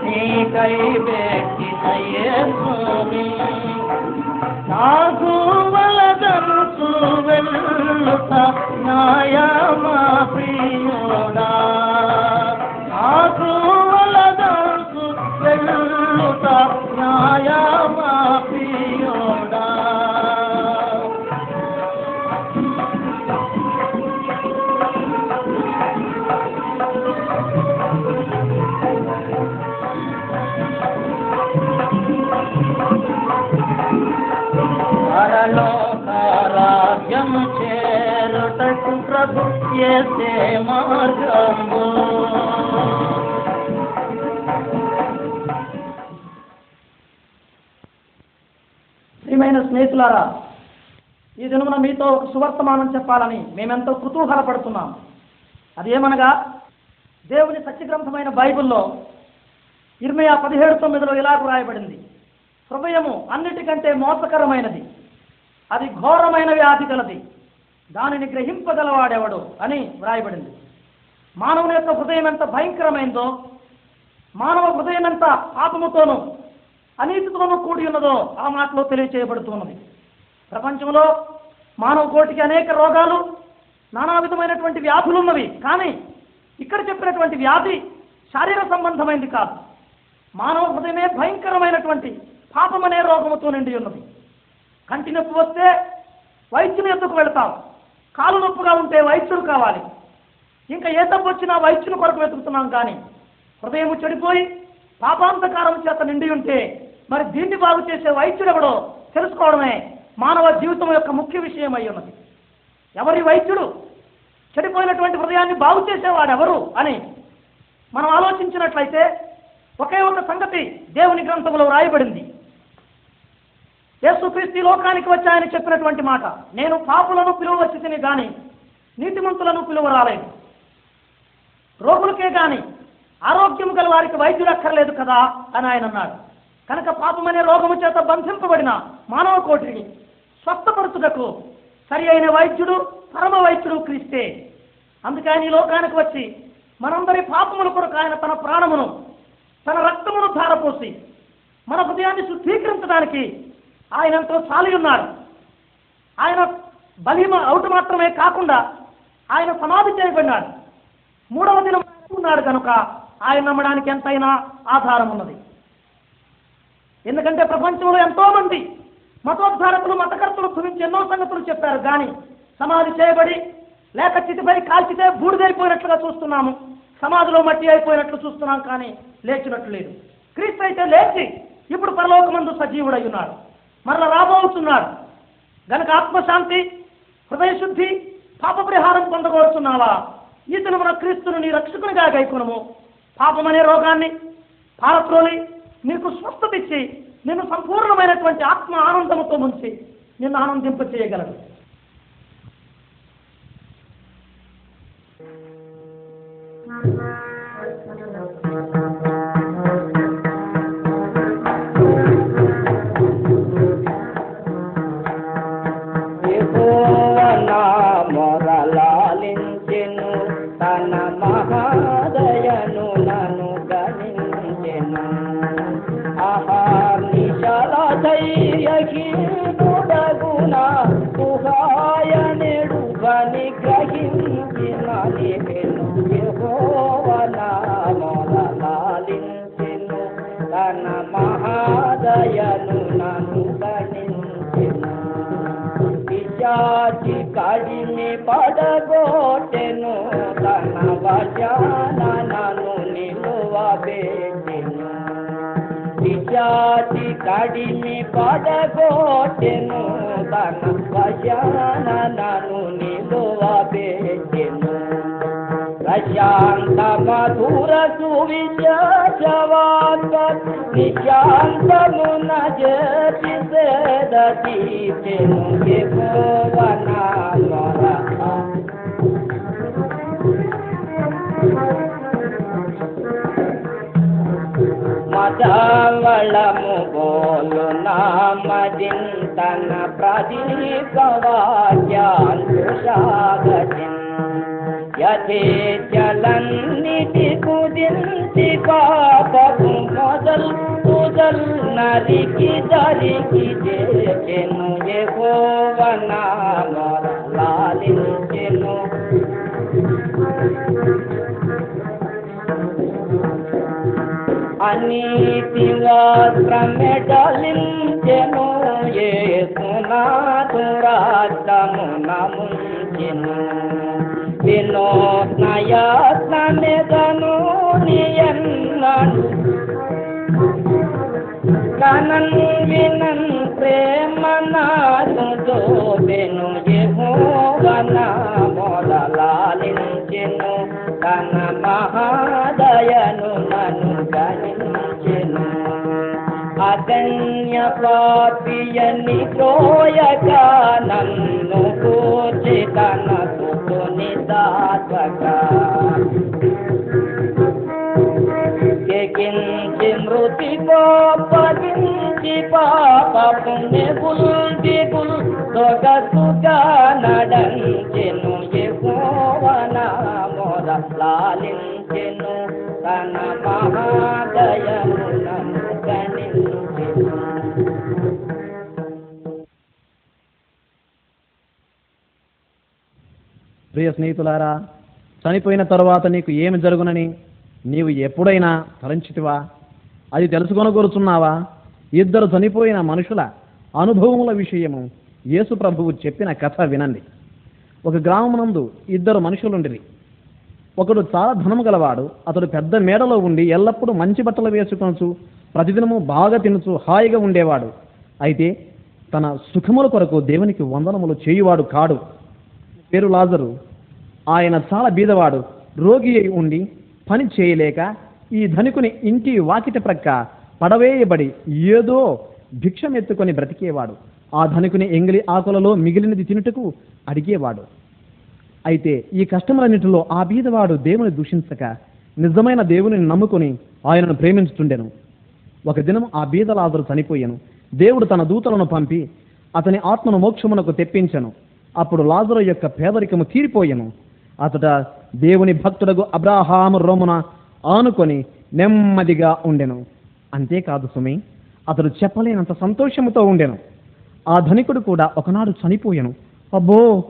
నీకై పెట్టిన యేసుని నాకు వలదంచు వెళ్ళుట న్యాయమా ప్రియుడా. నాకు చేరుటకు ప్రభు చేసే మార్గము ప్రియమైన స్నేహితులారా ఈ దినమున మీతో ఒక సువర్తమానం చెప్పాలని మేమెంతో కుతూహలపడుతున్నాం. అదేమనగా దేవుని సత్యగ్రంథమైన బైబిల్లో ఇరవై పదిహేడు తొమ్మిదిలో ఇలా రాయబడింది హృదయము అన్నిటికంటే మోసకరమైనది. అది ఘోరమైన వ్యాధి కలది. దానిని గ్రహింపగలవాడెవడు అని వ్రాయబడింది. మానవుని యొక్క హృదయం ఎంత భయంకరమైందో మానవ హృదయం ఎంత పాపముతోనూ అనీతితోనూ కూడి ఉన్నదో ఆ మాటలో తెలియచేయబడుతున్నది. ప్రపంచంలో మానవ కోటికి అనేక రోగాలు నానా విధమైనటువంటి వ్యాధులు ఉన్నవి కానీ ఇక్కడ చెప్పినటువంటి వ్యాధి శారీర సంబంధమైంది కాదు. మానవ హృదయమే భయంకరమైనటువంటి పాపమనే రోగముతో నిండి ఉన్నది. కంటి నొప్పి వస్తే వైద్యుని ఎందుకు వెళతాం. కాలు నొప్పుగా ఉంటే వైద్యుడు కావాలి. ఇంకా ఏ తప్పు వచ్చినా వైద్యుని కొరకు వెతుకుతున్నాం కానీ హృదయం చెడిపోయి పాపాంతకారం చేత నిండి ఉంటే మరి దీన్ని బాగు చేసే వైద్యుడు ఎవడో తెలుసుకోవడమే మానవ జీవితం యొక్క ముఖ్య విషయం అయి ఉన్నది. ఎవరి వైద్యుడు చెడిపోయినటువంటి హృదయాన్ని బాగు చేసేవాడు ఎవరు అని మనం ఆలోచించినట్లయితే ఒకే ఒక సంగతి దేవుని గ్రంథంలో రాయబడింది. యేసుక్రీస్తు లోకానికి వచ్చి ఆయన చెప్పినటువంటి మాట. నేను పాపులను పిలువచ్చి తిని కానీ నీతిమంతులను పిలువరాలేదు. రోగులకే కానీ ఆరోగ్యం గల వారికి వైద్యుడు అక్కర్లేదు కదా అని ఆయన అన్నాడు. కనుక పాపమనే రోగము చేత బంధింపబడిన మానవ కోటిని స్వస్థపరచుటకు సరి అయిన వైద్యుడు పరమ వైద్యుడు క్రీస్తే. అందుకే ఆయన ఈ లోకానికి వచ్చి మనందరి పాపముల కొరకు ఆయన తన ప్రాణమును తన రక్తమును ధారపోసి మన హృదయాన్ని శుద్ధీకరించడానికి ఆయనంతో చాలి ఉన్నాడు ఆయన బలిమ అవుట మాత్రమే కాకుండా ఆయన సమాధి చేయబడినాడు. మూడవ దినం ఉన్నాడు కనుక ఆయన నమ్మడానికి ఎంతైనా ఆధారం ఉన్నది. ఎందుకంటే ప్రపంచంలో ఎంతో మంది మతోద్ధారకులు మతకర్తలు గురించి ఎన్నో సంగతులు చెప్పారు. కానీ సమాధి చేయబడి లేక చితిపై కాల్చితే బూడిదైపోయినట్లుగా చూస్తున్నాము. సమాధిలో మట్టి అయిపోయినట్లు చూస్తున్నాం కానీ లేచినట్లు లేదు. క్రీస్తు అయితే లేచి ఇప్పుడు పరలోకమందు సజీవుడై ఉన్నాడు. మరలా రాబోతున్నాడు. గనక ఆత్మశాంతి హృదయ శుద్ధి పాప పరిహారం పొందగోరుతున్నావా? ఇతను మన క్రీస్తును నీ రక్షకునిగా గైకునము. పాపమనే రోగాన్ని పాలత్రోలి నీకు స్వస్థత ఇచ్చి నిన్ను సంపూర్ణమైనటువంటి ఆత్మ ఆనందముతో ముంచి నిన్ను ఆనందింప చేయగలడు వాడిని కడిమి పడగొట్టెను తన వశాన నన్ను నిలువబెట్టెను ప్రశాంత మధుర సువిశాచవాత్మ నిశాంతమున జటి సేదీచెను నామదింతన యథేచలన్నిటి కుదించి పాపపు మొదల్ కుదల్ నరికి దరికి చేచెను యెహోవనా మొర లాలించెను. అనీతి వస్త్రమెడలించెను ఏసునాథురాత్తము నముంచెను వినోత్నయత్నమెదను నియన్నను కనన్ వినన్ ప్రేమనాథు దోబెను యెహోవన మొదలాలించెను తన మహాదయను నను అగణ్య పాపియని ప్రోయక నన్ను కూచి తన సుతుని దాత్వక మరణించి మృతి కోపగించి పాప పుణ్య గుల్ది గుల్ సొగసుగా నడంచెను ఎగోవన మొర లాలించెను తన మహాదయను ప్రియ స్నేహితులారా చనిపోయిన తరువాత నీకు ఏమి జరుగునని నీవు ఎప్పుడైనా తలంచితివా? అది తెలుసుకొనగోరుచున్నావా? ఇద్దరు చనిపోయిన మనుషుల అనుభవముల విషయము యేసు ప్రభువు చెప్పిన కథ వినండి. ఒక గ్రామమునందు ఇద్దరు మనుషులుండిరి. ఒకడు చాలా ధనము గలవాడు అతడు పెద్ద మేడలో ఉండి ఎల్లప్పుడూ మంచి బట్టలు వేసుకొనచ్చు ప్రతిదినము బాగా తినుచు హాయిగా ఉండేవాడు. అయితే తన సుఖముల కొరకు దేవునికి వందనములు చేయువాడు కాడు. పేరు లాజరు. ఆయన చాలా బీదవాడు రోగి అయి ఉండి పని చేయలేక ఈ ధనికుని ఇంటి వాకిట ప్రక్క పడవేయబడి ఏదో భిక్షం ఎత్తుకొని బ్రతికేవాడు. ఆ ధనికుని ఎంగిలి ఆకులలో మిగిలినది తినుటకు అడిగేవాడు. అయితే ఈ కష్టములన్నిటిలో ఆ బీదవాడు దేవుని దూషించక నిజమైన దేవుని నమ్ముకుని ఆయనను ప్రేమించుతుండెను ఒక దినం ఆ బీద లాజరు చనిపోయాను. దేవుడు తన దూతలను పంపి అతని ఆత్మను మోక్షమునకు తెప్పించను. అప్పుడు లాజరు యొక్క పేదరికము తీరిపోయెను. అతడ దేవుని భక్తుడకు అబ్రాహాము రోమున ఆనుకొని నెమ్మదిగా ఉండెను. అంతేకాదు సుమి అతడు చెప్పలేనంత సంతోషముతో ఉండెను. ఆ ధనికుడు కూడా ఒకనాడు చనిపోయాను. అబ్బో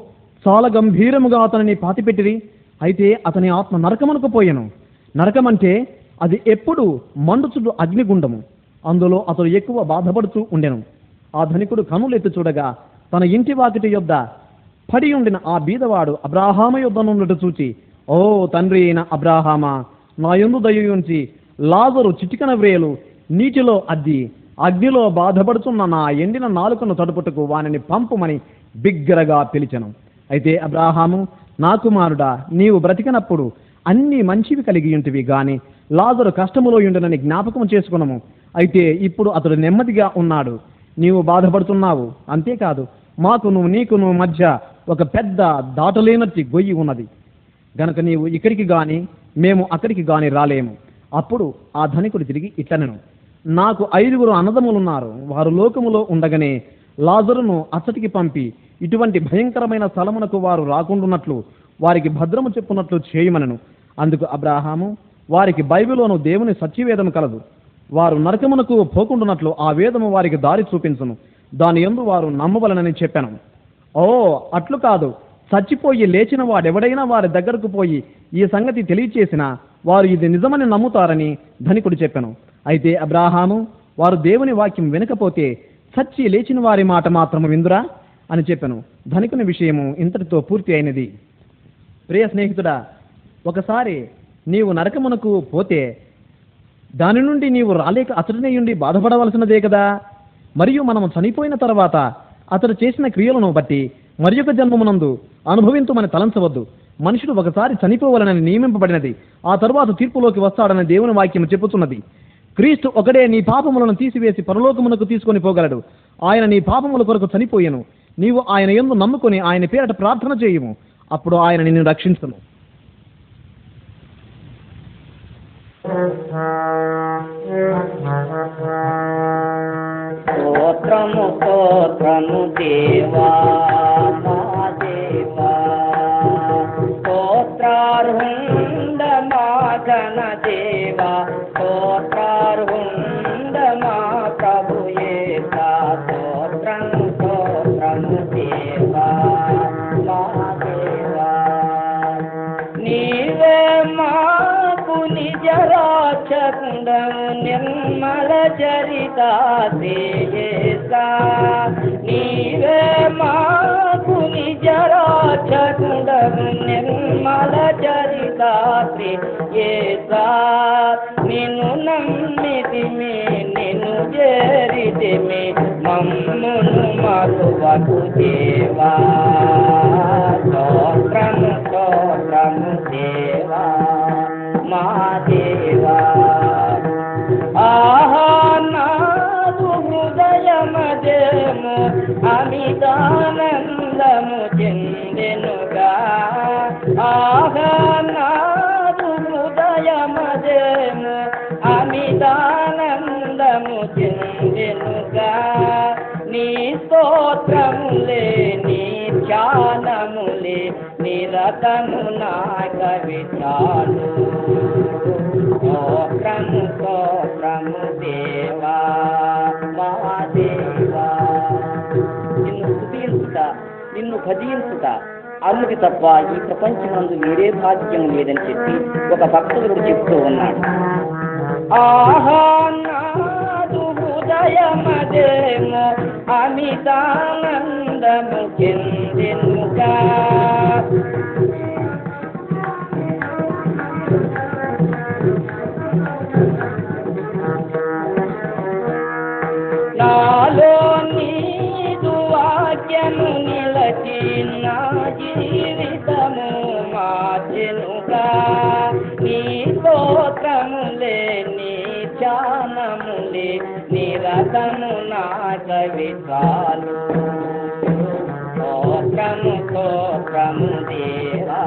చాలా గంభీరముగా అతనిని పాతిపెట్టిరి అయితే అతని ఆత్మ నరకమునకు పోయెను. నరకమంటే అది ఎప్పుడు మండుచుడు అగ్నిగుండము. అందులో అతడు ఎక్కువ బాధపడుతూ ఉండెను. ఆ ధనికుడు కనులెత్తి చూడగా తన ఇంటి వాకిటి యొద్ద పడి ఉండిన ఆ బీదవాడు అబ్రాహామ యుద్ధనున్నట్టు చూచి ఓ తండ్రి అయిన అబ్రాహామ నా ఎందు దయ ఉంచి లాజరు చిటికన వ్రేలు నీటిలో అద్ది అగ్నిలో బాధపడుతున్న నా ఎండిన నాలుకను తడుపుటకు వానిని పంపుమని బిగ్గరగా పిలిచెను. అయితే అబ్రాహాము నా కుమారుడా నీవు బ్రతికినప్పుడు అన్ని మంచివి కలిగి ఉంటివి గాని లాజరు కష్టములో ఉండునని జ్ఞాపకం చేసుకున్నాము అయితే ఇప్పుడు అతడు నెమ్మదిగా ఉన్నాడు. నీవు బాధపడుతున్నావు. అంతేకాదు మాకును నీకును మధ్య ఒక పెద్ద దాటలేనట్టి గొయ్యి ఉన్నది. గనక నీవు ఇక్కడికి గాని మేము అక్కడికి గాని రాలేము. అప్పుడు ఆ ధనికుడు తిరిగి ఇట్లనెను. నాకు ఐదుగురు అన్నదములున్నారు వారు లోకములో ఉండగానే లాజరును అచ్చటికి పంపి ఇటువంటి భయంకరమైన స్థలమునకు వారు రాకుండున్నట్లు వారికి భద్రము చెప్పున్నట్లు చేయమనను. అందుకు అబ్రాహాము వారికి బైబిలోను దేవుని సత్యవేదము కలదు. వారు నరకమునకు పోకుండున్నట్లు ఆ వేదము వారికి దారి చూపించును. దాని ఎందు వారు నమ్మవలనని చెప్పాను. ఓ అట్లు కాదు. చచ్చిపోయి లేచిన వాడెవడైనా వారి దగ్గరకు పోయి ఈ సంగతి తెలియచేసిన వారు ఇది నిజమని నమ్ముతారని ధనికుడు చెప్పాను. అయితే అబ్రాహాము వారు దేవుని వాక్యం వినకపోతే చచ్చి లేచిన వారి మాట మాత్రము విందురా అని చెప్పాను. ధనికుని విషయము ఇంతటితో పూర్తి అయినది. ప్రియ స్నేహితుడా ఒకసారి నీవు నరకమునకు పోతే దాని నుండి నీవు రాలేక అతడినే ఉండి బాధపడవలసినదే కదా? మరియు మనము చనిపోయిన తర్వాత అతడు చేసిన క్రియలను బట్టి మరి యొక్క జన్మమునందు అనుభవించమని తలంచవద్దు. మనుషుడు ఒకసారి చనిపోవాలని నియమింపబడినది ఆ తరువాత తీర్పులోకి వస్తాడని దేవుని వాక్యం చెప్పుతున్నది క్రీస్తు ఒకడే నీ పాపములను తీసివేసి పరలోకమునకు తీసుకొని పోగలడు. ఆయన నీ పాపముల కొరకు చనిపోయెను. నీవు ఆయన ఎందు నమ్ముకొని ఆయన పేరట ప్రార్థన చేయుము. అప్పుడు ఆయన నిన్ను రక్షించను. స్తోత్రము స్తోత్రము దేవా దేవా. స్తోత్రార్హుండ మా దేవా స్తోత్రార్హుండ రాచకుండము నిర్మల చరిత తేజసా నీవే మాకు నిజ రాచకుండము నిర్మల చరిత తేజసా నిన్ను నమ్మితిమి నిన్ను చేరితిమి మమ్మును మరువకు దేవా. స్తోత్రము స్తోత్రము దేవా. మా ఆహా నాదు హృదయమదేము అమితానందము చెందెనుగా. ఆహా నాదు హృదయమదేము అమిత చెందెనుగా. నీ స్తోత్రములే నీ ధ్యానములే నిరతమునా కవితాలు స్తోత్రము స్తోత్రము దేవా మా దేవా నిన్ను స్థుతించుట నిన్ను భజించుట అల్లుకి తప్ప ఈ ప్రపంచమందు వేరే భాగ్యం లేదని చెప్పి ఒక భక్తుడు చెప్తూ ఉన్నాడు. ఆహా నాదు హృదయమదేమో అమితానందము చెందెనుగా నాలో నీదు వాక్యము నిలచి నా తను నా కవితాలు స్తోత్రము స్తోత్రము దేవా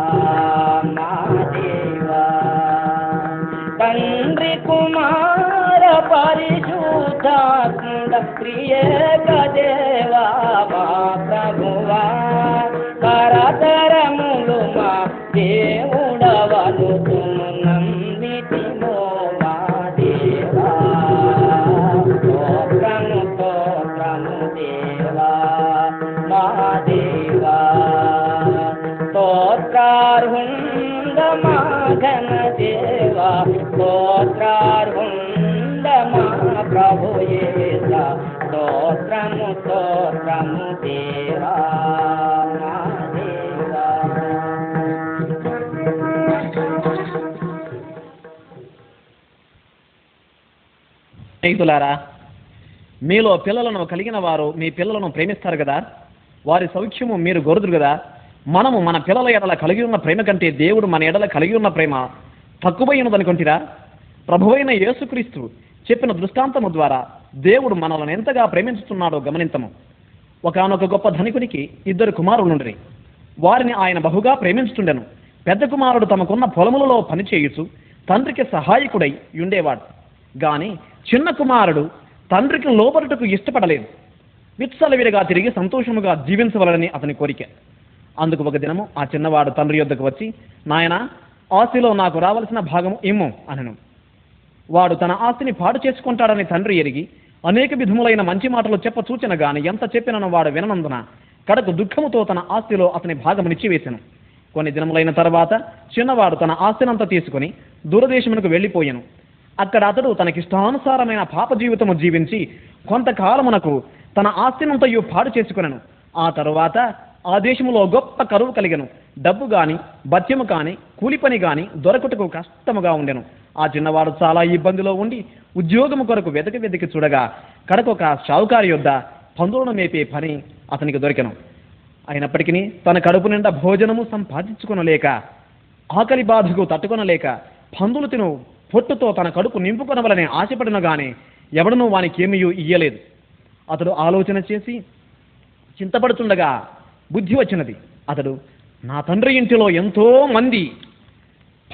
మా దేవా. తండ్రి కుమార పరిశుద్ధాత్ముడ ప్రియేక దేవా స్నేహితులారా మీలో పిల్లలను కలిగిన వారు మీ పిల్లలను ప్రేమిస్తారు కదా? వారి సౌఖ్యము మీరు గొరుదురు కదా? మనము మన పిల్లల ఎడల కలిగి ఉన్న ప్రేమ కంటే దేవుడు మన ఎడల కలిగి ఉన్న ప్రేమ తక్కువైనదనుకుంటురా? ప్రభువైన యేసుక్రీస్తు చెప్పిన దృష్టాంతము ద్వారా దేవుడు మనలను ఎంతగా ప్రేమించుతున్నాడో గమనించము. ఒకనొక గొప్ప ధనికునికి ఇద్దరు కుమారులుండ్రి. వారిని ఆయన బహుగా ప్రేమించుతుండెను పెద్ద కుమారుడు తమకున్న పొలములలో పనిచేయుచు తండ్రికి సహాయకుడై ఉండేవాడు గాని చిన్న కుమారుడు తండ్రికి లోబడుటకు ఇష్టపడలేదు. విత్సలవిడిగా తిరిగి సంతోషముగా జీవించవలనని అతని కోరిక. అందుకు ఒక దినము ఆ చిన్నవాడు తండ్రి యొద్దకు వచ్చి నాయన ఆస్తిలో నాకు రావలసిన భాగము ఇమ్ము అనను. వాడు తన ఆస్తిని పాడు చేసుకుంటాడని తండ్రి ఎరిగి అనేక విధములైన మంచి మాటలు చెప్ప సూచన గాని ఎంత చెప్పినను వాడు విననందున కడకు దుఃఖముతో తన ఆస్తిలో అతని భాగము నిచ్చివేశాను కొన్ని దినములైన తర్వాత చిన్నవాడు తన ఆస్తినంతా తీసుకుని దూరదేశమునకు వెళ్ళిపోయాను. అక్కడ అతడు తనకిష్టానుసారమైన పాప జీవితము జీవించి కొంతకాలమునకు తన ఆస్తినంతయు పాడు చేసుకునను. ఆ తరువాత ఆ దేశములో గొప్ప కరువు కలిగను. డబ్బు గాని భత్యము కాని కూలి పని గాని దొరకుటకు కష్టముగా ఉండెను. ఆ చిన్నవాడు చాలా ఇబ్బందిలో ఉండి ఉద్యోగము కొరకు వెతక వెతికి చూడగా కడకొక షావుకారి యొద్ద పందులను మేపే పని అతనికి దొరికెను. అయినప్పటికీ తన కడుపు నిండా భోజనము సంపాదించుకొనలేక ఆకలి బాధకు తట్టుకొనలేక పందులు తిను పొట్టుతో తన కడుపు నింపుకొనవలనే ఆశపడిన గాని ఎవడనూ వానికి ఇయ్యలేదు. అతడు ఆలోచన చేసి చింతపడుతుండగా బుద్ధి వచ్చినది. అతడు నా తండ్రి ఇంటిలో ఎంతో మంది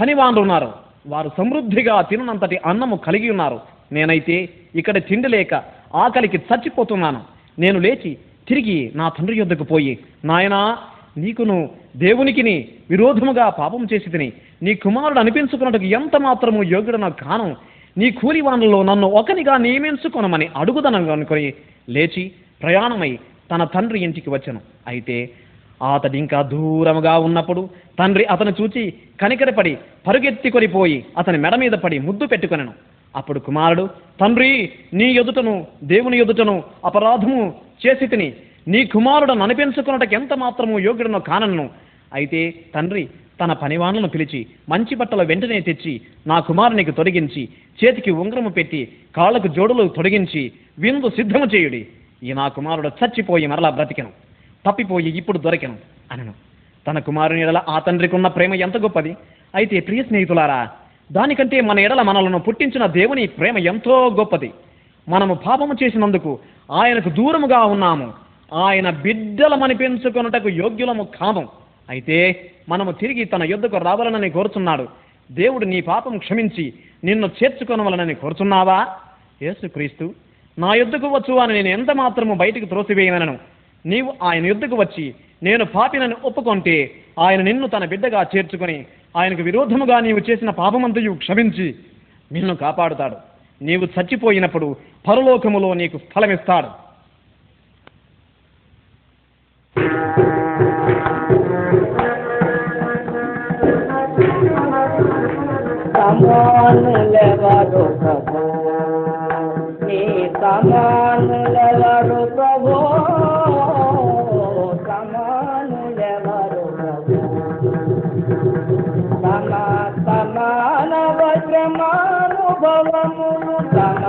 పనివాళ్ళు ఉన్నారు. వారు సమృద్ధిగా తిననంతటి అన్నము కలిగి ఉన్నారు. నేనైతే ఇక్కడ తిండి లేక ఆకలికి చచ్చిపోతున్నాను. నేను లేచి తిరిగి నా తండ్రి యొద్దకు పోయి నాయనా నీకును దేవునికిని విరోధముగా పాపం చేసి తిని నీ కుమారుడు అనిపించుకున్నట్టుకు ఎంత మాత్రము యోగ్యుడన కాను నీ కూలి వానలో నన్ను ఒకనిగా నియమించుకొనమని అడుగుదనం అనుకొని లేచి ప్రయాణమై తన తండ్రి ఇంటికి వచ్చాను. అయితే అతడు ఇంకా దూరముగా ఉన్నప్పుడు తండ్రి అతను చూచి కనికరపడి పరుగెత్తికొని పోయి అతని మెడ మీద పడి ముద్దు పెట్టుకొనను. అప్పుడు కుమారుడు తండ్రి నీ ఎదుటను దేవుని ఎదుటను అపరాధము చేసి తిని నీ కుమారుడను అనిపించుకున్నటకు ఎంత మాత్రము యోగ్యుడనో కానను అయితే తండ్రి తన పనివాణులను పిలిచి మంచి బట్టలు వెంటనే తెచ్చి నా కుమారునికి తొలగించి చేతికి ఉంగరము పెట్టి కాళ్ళకు జోడులు తొడిగించి విందు సిద్ధము చేయుడి. ఈ నా కుమారుడు చచ్చిపోయి మరలా బ్రతికెను. తప్పిపోయి ఇప్పుడు దొరికెను అనను. తన కుమారుని ఎడల ఆ తండ్రికి ఉన్న ప్రేమ ఎంత గొప్పది. అయితే ప్రియ స్నేహితులారా దానికంటే మన ఎడల మనలను పుట్టించిన దేవుని ప్రేమ ఎంతో గొప్పది. మనము పాపము చేసినందుకు ఆయనకు దూరముగా ఉన్నాము. ఆయన బిడ్డలమనిపించుకొనుటకు యోగ్యులము కాము. అయితే మనము తిరిగి తన యుద్ధకు రావాలనని కోరుచున్నాడు. దేవుడు నీ పాపం క్షమించి నిన్ను చేర్చుకొనవలనని కోరుచున్నావా? యేసుక్రీస్తు నా యుద్ధకు వచ్చు అని నేను ఎంత మాత్రము బయటికి త్రోసివేయనను నీవు ఆయన యుద్ధకు వచ్చి నేను పాపినని ఒప్పుకొంటే ఆయన నిన్ను తన బిడ్డగా చేర్చుకొని ఆయనకు విరోధముగా నీవు చేసిన పాపమంతయు క్షమించి నిన్ను కాపాడుతాడు. నీవు చచ్చిపోయినప్పుడు పరలోకములో నీకు ఫలమిస్తాడు. సమానులెవరు ప్రభు నీ సమానులెవరు ప్రభు. సమానులెవరు ప్రభు. సమ సమానవ శ్రమానుభవములు సమ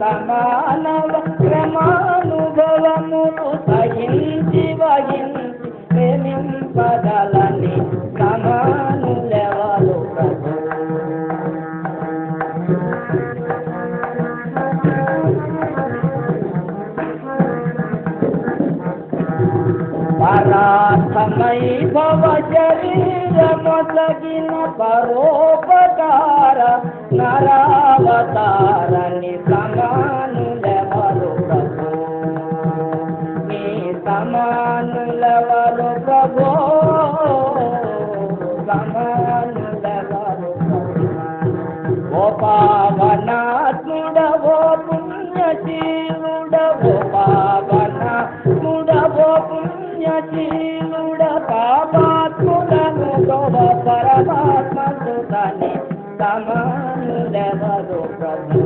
సమానవ శ్రమానుభవములు సహించి వహించి ప్రేమింపగలని परोपकार नरावता సమానులెవరు ప్రభు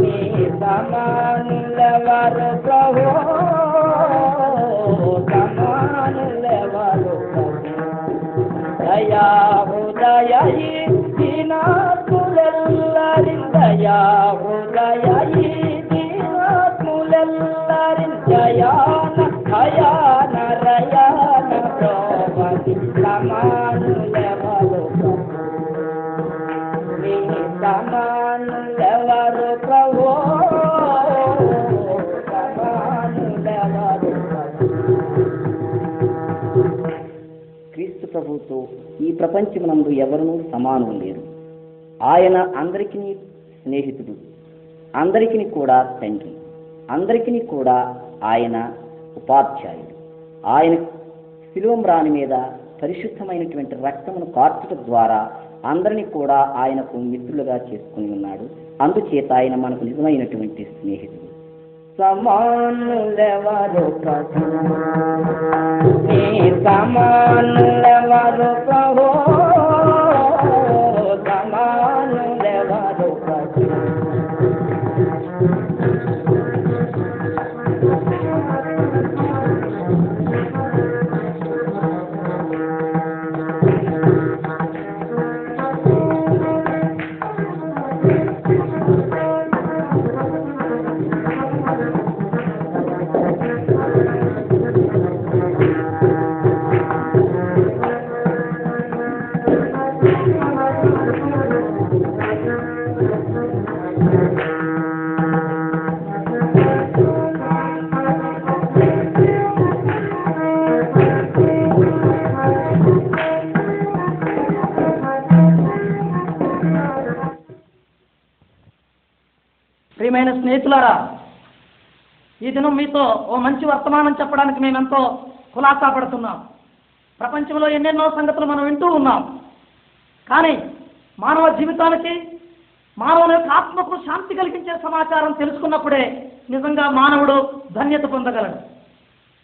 నీ సమానులెవరు ప్రపంచమునందు ఎవరునూ సమానం లేరు. ఆయన అందరికీ స్నేహితుడు అందరికీ కూడా తండ్రి అందరికీ కూడా ఆయన ఉపాధ్యాయుడు. ఆయన శిలువం రాణి మీద పరిశుద్ధమైనటువంటి రక్తమును కార్చట ద్వారా అందరినీ కూడా ఆయనకు మిత్రులుగా చేసుకుని ఉన్నాడు. అందుచేత ఆయన మనకు నిజమైనటువంటి స్నేహితుడు. సమానులెవరు ప్రభు నీ సమానులెవరు ప్రభు సమానులెవరు ప్రియమైన స్నేహితులారా ఈ దినం మీతో ఓ మంచి వర్తమానం చెప్పడానికి మేమెంతో ఎంతో కులాసా పడుతున్నాం ప్రపంచంలో ఎన్నెన్నో సంగతులు మనం వింటూ ఉన్నాం. కానీ మానవ జీవితానికి మానవుని యొక్క ఆత్మకు శాంతి కలిగించే సమాచారం తెలుసుకున్నప్పుడే నిజంగా మానవుడు ధన్యత పొందగలడు.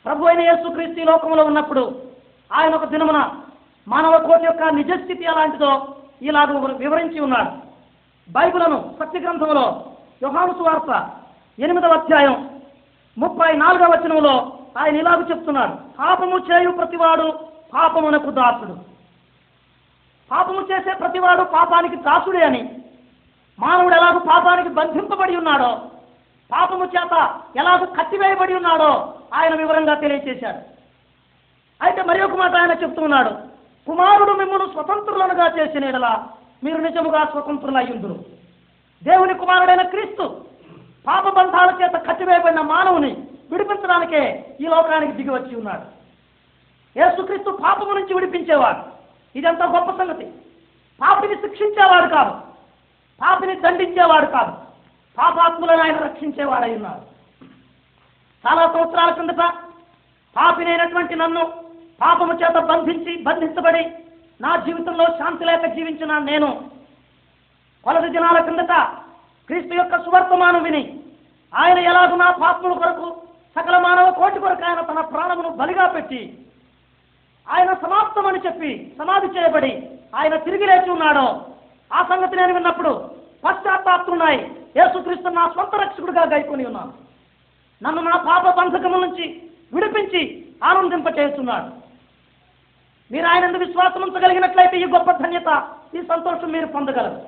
ప్రభు అయిన యేసుక్రీస్తు లోకంలో ఉన్నప్పుడు ఆయన ఒక దినమున మానవ కోటి యొక్క నిజస్థితి ఎలాంటిదో ఇలాగ వివరించి ఉన్నాడు. బైబిలను సత్య గ్రంథంలో యోహాను సువార్త ఎనిమిదవ అధ్యాయం ముప్పై నాలుగవ వచనంలో ఆయన ఇలాగ చెప్తున్నాడు. పాపము చేయు ప్రతివాడు పాపమునకు దాసుడు. పాపము చేసే ప్రతివాడు పాపానికి దాసుడే అని. మానవుడు ఎలాగ పాపానికి బంధింపబడి ఉన్నాడో పాపము చేత ఎలాగ కట్టివేయబడి ఉన్నాడో ఆయన వివరంగా తెలియచేశాడు. అయితే మరి ఒక మాట ఆయన చెప్తున్నాడు. కుమారుడు మిమ్మల్ని స్వతంత్రులనుగా చేసిన యెడల మీరు నిజముగా స్వతంత్రులయ్యుందురు. దేవుని కుమారుడైన క్రీస్తు పాప బంధాల చేత కట్టివేయబడిన మానవుని విడిపించడానికే ఈ లోకానికి దిగి వచ్చి ఉన్నాడు. యేసుక్రీస్తు పాపము నుంచి విడిపించేవాడు. ఇదంతా గొప్ప సంగతి. పాపిని శిక్షించేవాడు కాదు. పాపిని దండించేవాడు కాదు. పాపాత్ములను ఆయన రక్షించేవాడై ఉన్నాడు. చాలా సంవత్సరాల కిందట పాపినైనటువంటి నన్ను పాపము చేత బంధించి బంధించబడి నా జీవితంలో శాంతి లేక జీవించిన నేను కొలది దినాల కిందట క్రీస్తు యొక్క సువర్తమానం విని ఆయన ఎలాగూ నా పాపముల కొరకు సకల మానవ కోటి కొరకు ఆయన తన ప్రాణమును బలిగా పెట్టి ఆయన సమాప్తమని చెప్పి సమాధి చేయబడి ఆయన తిరిగి లేచి ఉన్నాడో ఆ సంగతి నేను విన్నప్పుడు పశ్చాత్తాప్తున్నాయి యేసుక్రీస్తు నా సొంత రక్షకుడిగా గైకొని ఉన్నాను. నన్ను నా పాప బంధకము నుంచి విడిపించి ఆనందింపచేస్తున్నాడు. మీరు ఆయన విశ్వాసం ఉంచగలిగినట్లయితే ఈ గొప్ప ధన్యత ఈ సంతోషం మీరు పొందగలరు.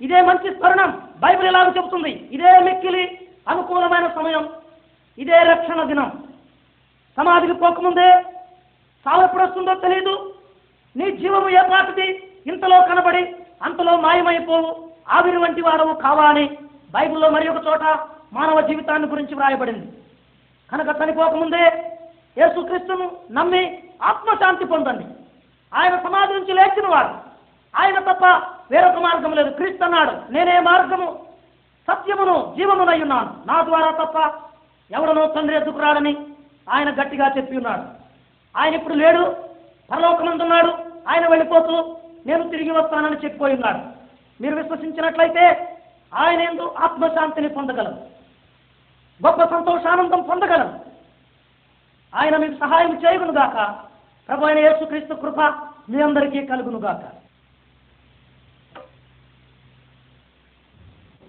ఇదే మంచి తరుణం బైబిల్ ఎలాగో చెబుతుంది. ఇదే మిక్కిలి అనుకూలమైన సమయం. ఇదే రక్షణ దినం. సమాధికి పోకముందే సావు ఎప్పుడు వస్తుందో తెలియదు నీ జీవము ఏ పాటిది? ఇంతలో కనబడి అంతలో మాయమైపోవు. ఆవిరి వంటి వాడవు కావా అని బైబిల్లో మరి ఒక చోట మానవ జీవితాన్ని గురించి వ్రాయబడింది. కనుక చనిపోకముందే యేసుక్రీస్తును నమ్మి ఆత్మశాంతి పొందండి. ఆయన సమాధి నుంచి లేచిన వాడు. ఆయన తప్ప వేరొక మార్గం లేదు. క్రీస్తు అన్నాడు నేనే మార్గము సత్యమును జీవమునై ఉన్నాను. నా ద్వారా తప్ప ఎవడనో తండ్రి ఎద్దుకు రాడని ఆయన గట్టిగా చెప్పి ఉన్నాడు. ఆయన ఇప్పుడు లేడు పరలోకమందున్నాడు ఆయన వెళ్ళిపోతూ నేను తిరిగి వస్తానని చెప్పిపోయి ఉన్నాడు. మీరు విశ్వసించినట్లయితే ఆయన ఎందు ఆత్మశాంతిని పొందగలరు గొప్ప సంతోషానందం పొందగలరు ఆయన మీకు సహాయం చేయగునుగాక ప్రభు అయిన యేసుక్రీస్తు కృప మీ అందరికీ కలుగును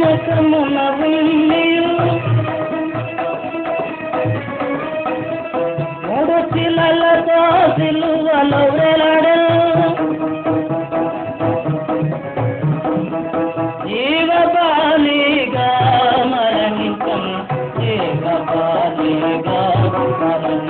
ముఖమున ఉన్నియు మూడు శిలలతో సిలువలో వేలాడు జీవబాలిగా మరణించం జీవబాలిగా మరణించం